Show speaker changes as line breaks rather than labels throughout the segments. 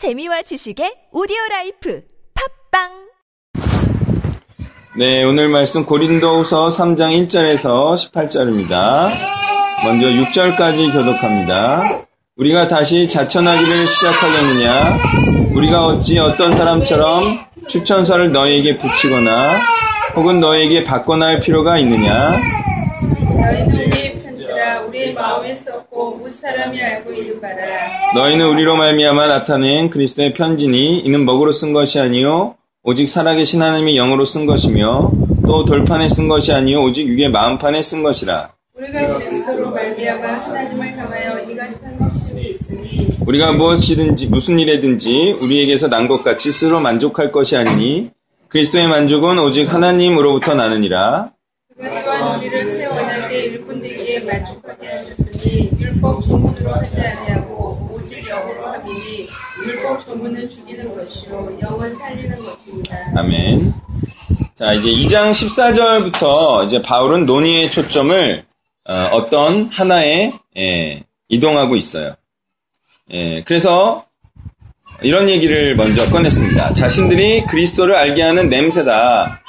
재미와 지식의 오디오 라이프 팟빵
네, 오늘 말씀 고린도후서 3장 1절에서 18절입니다. 먼저 6절까지 교독합니다. 우리가 다시 자천하기를 시작하겠느냐? 우리가 어찌 어떤 사람처럼 추천서를 너희에게 부치거나 혹은 너희에게 받거나 할 필요가 있느냐?
너희는 우리의 편지라 우리의 마음에 썼고 뭇 사람이 알고 있는 바라
너희는 우리로 말미암아 나타낸 그리스도의 편지니 이는 먹으로 쓴 것이 아니요 오직 살아계신 하나님의 영으로 쓴 것이며 또 돌판에 쓴 것이 아니요 오직 육의 마음판에 쓴 것이라.
우리가 그리스도로 말미암아 하나님을 향하여 이같은 확신이 있으니
우리가 무엇이든지 무슨 일에든지 우리에게서 난 것 같이 스스로 만족할 것이 아니니 그리스도의 만족은 오직 하나님으로부터 나느니라.
그가 또한 우리를 율법 조문으로 하지 아니하고 오직 영으로 함이니 율법 조문은 죽이는 것이요 영은 살리는 것입니다.
아멘. 자, 이제 2장 14절부터 이제 바울은 논의의 초점을 어, 떤 하나에 예, 이동하고 있어요. 예, 그래서 이런 얘기를 먼저 꺼냈습니다. 자신들이 그리스도를 알게 하는 냄새다.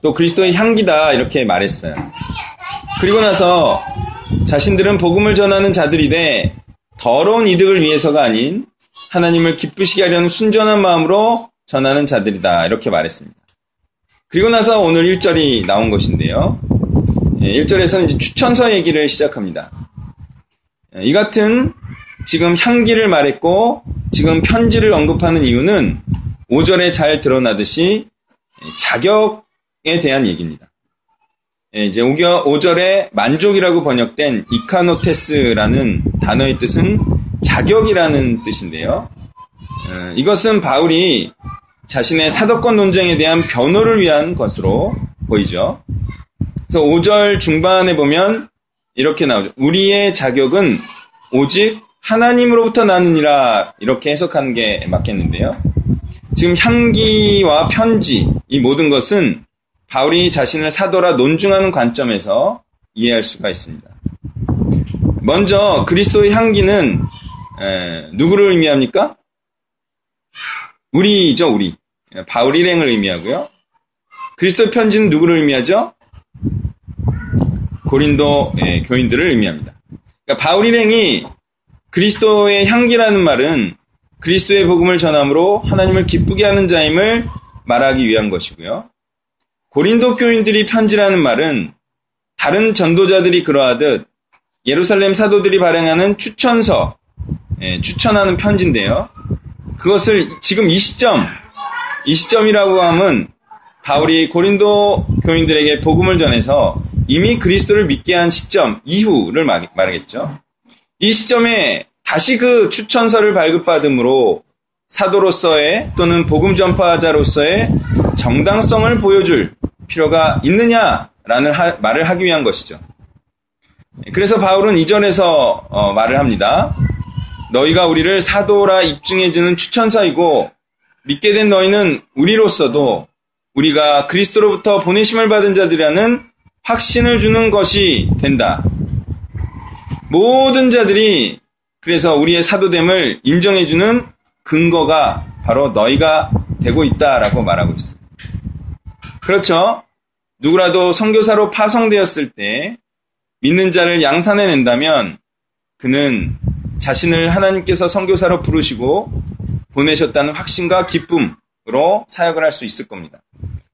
또 그리스도의 향기다. 이렇게 말했어요. 그리고 나서 자신들은 복음을 전하는 자들이되 더러운 이득을 위해서가 아닌 하나님을 기쁘시게 하려는 순전한 마음으로 전하는 자들이다. 이렇게 말했습니다. 그리고 나서 오늘 1절이 나온 것인데요. 1절에서는 이제 추천서 얘기를 시작합니다. 예, 이 같은 지금 향기를 말했고 지금 편지를 언급하는 이유는 5절에 잘 드러나듯이 자격에 대한 얘기입니다. 예, 이제 5절에 만족이라고 번역된 이카노테스라는 단어의 뜻은 자격이라는 뜻인데요. 어, 이것은 바울이 자신의 사도권 논쟁에 대한 변호를 위한 것으로 보이죠. 그래서 5절 중반에 보면 이렇게 나오죠. 우리의 자격은 오직 하나님으로부터 나느니라 이렇게 해석하는 게 맞겠는데요. 지금 향기와 편지 이 모든 것은 바울이 자신을 사도라 논중하는 관점에서 이해할 수가 있습니다. 먼저 그리스도의 향기는 에, 누구를 의미합니까? 우리죠, 우리. 바울 일행을 의미하고요. 그리스도 편지는 누구를 의미하죠? 고린도 예, 교인들을 의미합니다. 그러니까 바울 일행이 그리스도의 향기라는 말은 그리스도의 복음을 전함으로 하나님을 기쁘게 하는 자임을 말하기 위한 것이고요. 고린도 교인들이 편지라는 말은 다른 전도자들이 그러하듯 예루살렘 사도들이 발행하는 추천서, 예, 추천하는 편지인데요. 그것을 지금 이 시점, 이 시점이라고 하면 바울이 고린도 교인들에게 복음을 전해서 이미 그리스도를 믿게 한 시점 이후를 말하겠죠. 이 시점에 다시 그 추천서를 발급받음으로 사도로서의 또는 복음 전파자로서의 정당성을 보여줄 필요가 있느냐라는 하, 말을 하기 위한 것이죠. 그래서 바울은 이전에서 어, 말을 합니다. 너희가 우리를 사도라 입증해주는 추천서이고 믿게 된 너희는 우리로서도 우리가 그리스도로부터 보내심을 받은 자들이라는 확신을 주는 것이 된다. 모든 자들이 그래서 우리의 사도됨을 인정해주는 근거가 바로 너희가 되고 있다라고 말하고 있어요. 그렇죠? 누구라도 선교사로 파송되었을 때 믿는 자를 양산해 낸다면 그는 자신을 하나님께서 선교사로 부르시고 보내셨다는 확신과 기쁨으로 사역을 할 수 있을 겁니다.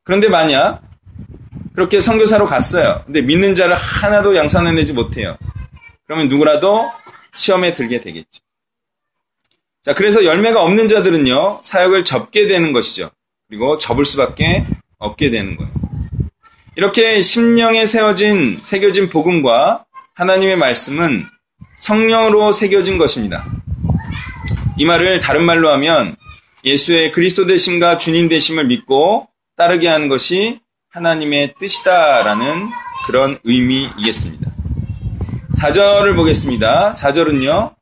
그런데 만약 그렇게 선교사로 갔어요. 근데 믿는 자를 하나도 양산해 내지 못해요. 그러면 누구라도 시험에 들게 되겠죠. 자, 그래서 열매가 없는 자들은요, 사역을 접게 되는 것이죠. 그리고 접을 수밖에 없게 되는 거예요. 이렇게 심령에 세워진, 새겨진 복음과 하나님의 말씀은 성령으로 새겨진 것입니다. 이 말을 다른 말로 하면 예수의 그리스도 되심과 주님 되심을 믿고 따르게 하는 것이 하나님의 뜻이다라는 그런 의미이겠습니다. 4절을 보겠습니다. 4절은요.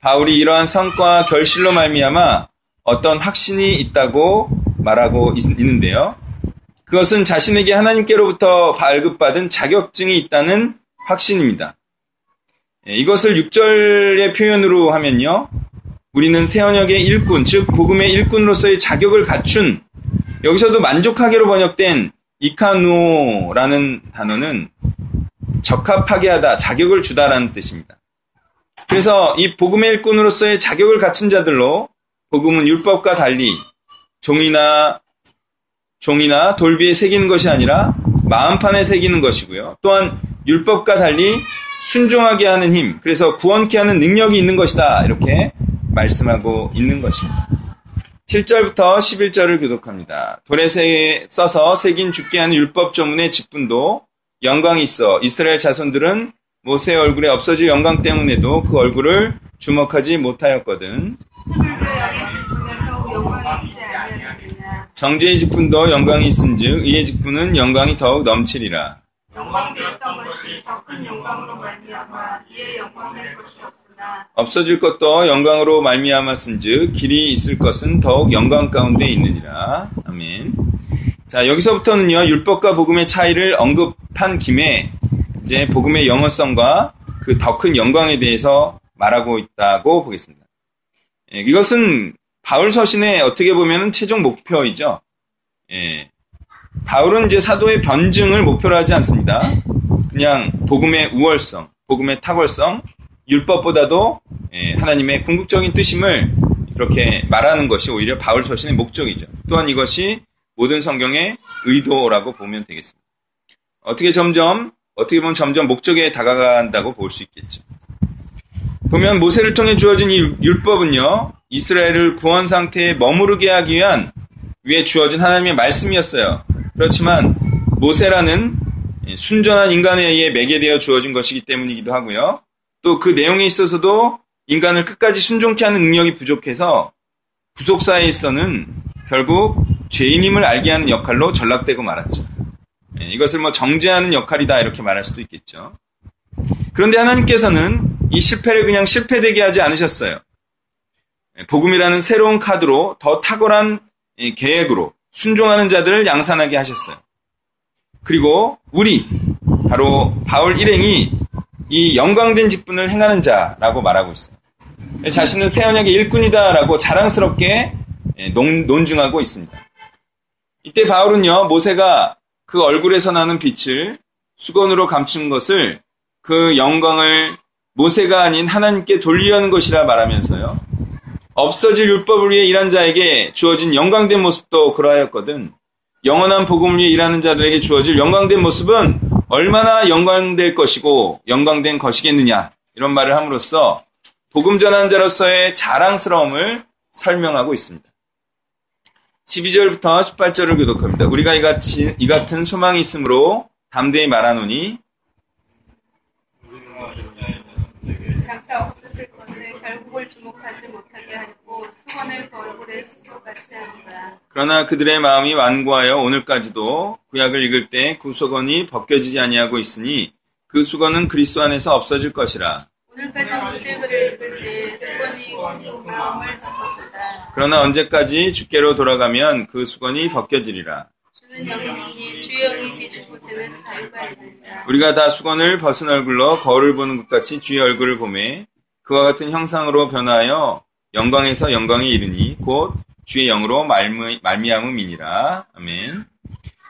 바울이 이러한 성과 결실로 말미암아 어떤 확신이 있다고 말하고 있는데요. 그것은 자신에게 하나님께로부터 발급받은 자격증이 있다는 확신입니다. 예, 이것을 6절의 표현으로 하면요. 우리는 새 언약의 일꾼, 즉 복음의 일꾼으로서의 자격을 갖춘 여기서도 만족하게로 번역된 이카누라는 단어는 적합하게 하다, 자격을 주다라는 뜻입니다. 그래서 이 복음의 일꾼으로서의 자격을 갖춘 자들로 복음은 율법과 달리 종이나 종이나 돌비에 새기는 것이 아니라 마음판에 새기는 것이고요. 또한 율법과 달리 순종하게 하는 힘, 그래서 구원케 하는 능력이 있는 것이다. 이렇게 말씀하고 있는 것입니다. 7절부터 11절을 교독합니다. 돌에 써서 새긴 죽게 하는 율법 조문의 직분도 영광이 있어 이스라엘 자손들은 모세의 얼굴에 없어질 영광 때문에도 그 얼굴을 주목하지 못하였거든. 정제의 직분도 영광이 있은즉 의의 직분은 영광이 더욱 넘치리라. 영광되었던 것이 더 큰 영광으로 말미암아 이에 영광될 것이 없으나 없어질 것도 영광으로 말미암았은즉 길이 있을 것은 더욱 영광 가운데 있느니라. 아멘. 자 여기서부터는요 율법과 복음의 차이를 언급한 김에 이제 복음의 영어성과 그 더 큰 영광에 대해서 말하고 있다고 보겠습니다. 예, 이것은 바울 서신의 어떻게 보면 최종 목표이죠. 예, 바울은 이제 사도의 변증을 목표로 하지 않습니다. 그냥 복음의 우월성, 복음의 탁월성, 율법보다도 예, 하나님의 궁극적인 뜻임을 그렇게 말하는 것이 오히려 바울 서신의 목적이죠. 또한 이것이 모든 성경의 의도라고 보면 되겠습니다. 어떻게 점점 어떻게 보면 점점 목적에 다가간다고 볼 수 있겠죠. 보면 모세를 통해 주어진 이 율법은요, 이스라엘을 구원 상태에 머무르게 하기 위한 위에 주어진 하나님의 말씀이었어요. 그렇지만 모세라는 순전한 인간에 의해 매개되어 주어진 것이기 때문이기도 하고요. 또 그 내용에 있어서도 인간을 끝까지 순종케 하는 능력이 부족해서 부속사에 있어는 결국 죄인임을 알게 하는 역할로 전락되고 말았죠. 예, 이것을 뭐 정죄하는 역할이다 이렇게 말할 수도 있겠죠. 그런데 하나님께서는 이 실패를 그냥 실패되게 하지 않으셨어요. 예, 복음이라는 새로운 카드로 더 탁월한 계획으로 순종하는 자들을 양산하게 하셨어요. 그리고 우리 바로 바울 일행이 이 영광된 직분을 행하는 자라고 말하고 있어요. 자신은 새 언약의 일꾼이다라고 자랑스럽게 논, 논증하고 있습니다. 이때 바울은요 모세가 그 얼굴에서 나는 빛을 수건으로 감춘 것을 그 영광을 모세가 아닌 하나님께 돌리려는 것이라 말하면서요. 없어질 율법을 위해 일한 자에게 주어진 영광된 모습도 그러하였거든. 영원한 복음을 위해 일하는 자들에게 주어질 영광된 모습은 얼마나 영광될 것이고 영광된 것이겠느냐 이런 말을 함으로써 복음 전한 자로서의 자랑스러움을 설명하고 있습니다. 12절부터 18절을 교독합니다. 우리가 이같이, 이 같은 소망이 있으므로 담대히 말하노니
장차 없으실 것을 결국을 주목하지 못하게 하고 수건을 그 얼굴에 스토 같이 하니라.
그러나 그들의 마음이 완고하여 오늘까지도 구약을 읽을 때 그 수건이 벗겨지지 아니하고 있으니 그 수건은 그리스도 안에서 없어질 것이라.
오늘까지 모세글을 읽을 때 수건이 마음을 덮었다.
그러나 언제까지 주께로 돌아가면 그 수건이 벗겨지리라.
주는 영이시니
우리가 다 수건을 벗은 얼굴로 거울을 보는 것 같이 주의 얼굴을 보매 그와 같은 형상으로 변하여 영광에서 영광에 이르니 곧 주의 영으로 말미, 말미암음이니라. 아멘.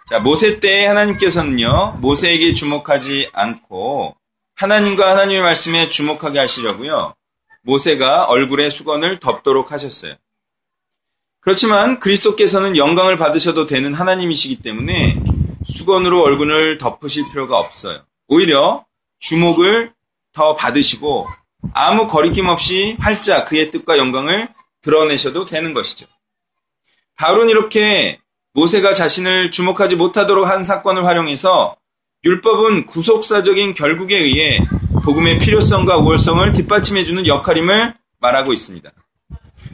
자, 모세 때 하나님께서는요, 모세에게 주목하지 않고 하나님과 하나님의 말씀에 주목하게 하시려고요. 모세가 얼굴에 수건을 덮도록 하셨어요. 그렇지만 그리스도께서는 영광을 받으셔도 되는 하나님이시기 때문에 수건으로 얼굴을 덮으실 필요가 없어요. 오히려 주목을 더 받으시고 아무 거리낌 없이 활짝 그의 뜻과 영광을 드러내셔도 되는 것이죠. 바울은 이렇게 모세가 자신을 주목하지 못하도록 한 사건을 활용해서 율법은 구속사적인 결국에 의해 복음의 필요성과 우월성을 뒷받침해주는 역할임을 말하고 있습니다.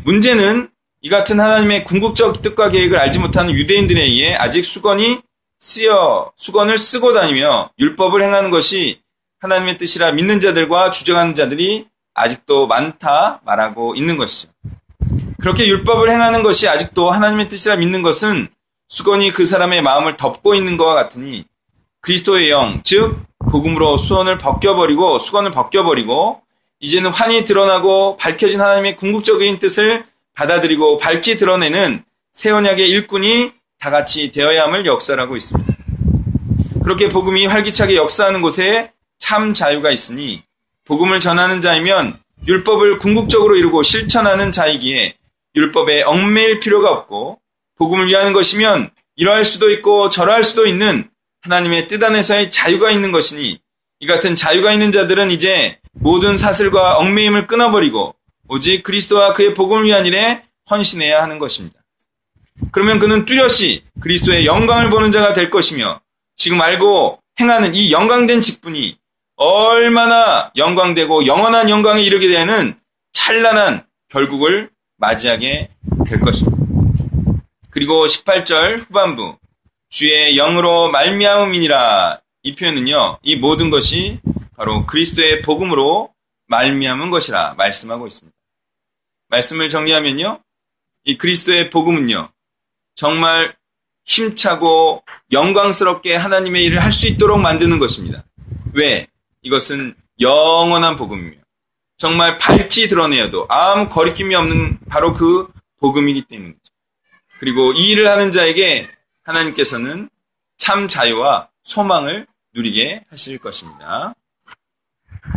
문제는 이 같은 하나님의 궁극적 뜻과 계획을 알지 못하는 유대인들에 의해 아직 수건이 쓰여 수건을 쓰고 다니며 율법을 행하는 것이 하나님의 뜻이라 믿는 자들과 주장하는 자들이 아직도 많다 말하고 있는 것이죠. 그렇게 율법을 행하는 것이 아직도 하나님의 뜻이라 믿는 것은 수건이 그 사람의 마음을 덮고 있는 것과 같으니 그리스도의 영, 즉 복음으로 수건을 벗겨버리고 수건을 벗겨버리고 이제는 환히 드러나고 밝혀진 하나님의 궁극적인 뜻을 받아들이고 밝히 드러내는 새 언약의 일꾼이 다 같이 되어야 함을 역설하고 있습니다. 그렇게 복음이 활기차게 역사하는 곳에 참 자유가 있으니 복음을 전하는 자이면 율법을 궁극적으로 이루고 실천하는 자이기에 율법에 얽매일 필요가 없고 복음을 위하는 것이면 이러할 수도 있고 저러할 수도 있는 하나님의 뜻 안에서의 자유가 있는 것이니 이 같은 자유가 있는 자들은 이제 모든 사슬과 얽매임을 끊어버리고 오직 그리스도와 그의 복음을 위한 일에 헌신해야 하는 것입니다. 그러면 그는 뚜렷이 그리스도의 영광을 보는 자가 될 것이며 지금 알고 행하는 이 영광된 직분이 얼마나 영광되고 영원한 영광에 이르게 되는 찬란한 결국을 맞이하게 될 것입니다. 그리고 18절 후반부 주의 영으로 말미암음이니라 이 표현은요. 이 모든 것이 바로 그리스도의 복음으로 말미암은 것이라 말씀하고 있습니다. 말씀을 정리하면요. 이 그리스도의 복음은요. 정말 힘차고 영광스럽게 하나님의 일을 할 수 있도록 만드는 것입니다. 왜? 이것은 영원한 복음이며 정말 밝히 드러내어도 아무 거리낌이 없는 바로 그 복음이기 때문이죠. 그리고 이 일을 하는 자에게 하나님께서는 참 자유와 소망을 누리게 하실 것입니다.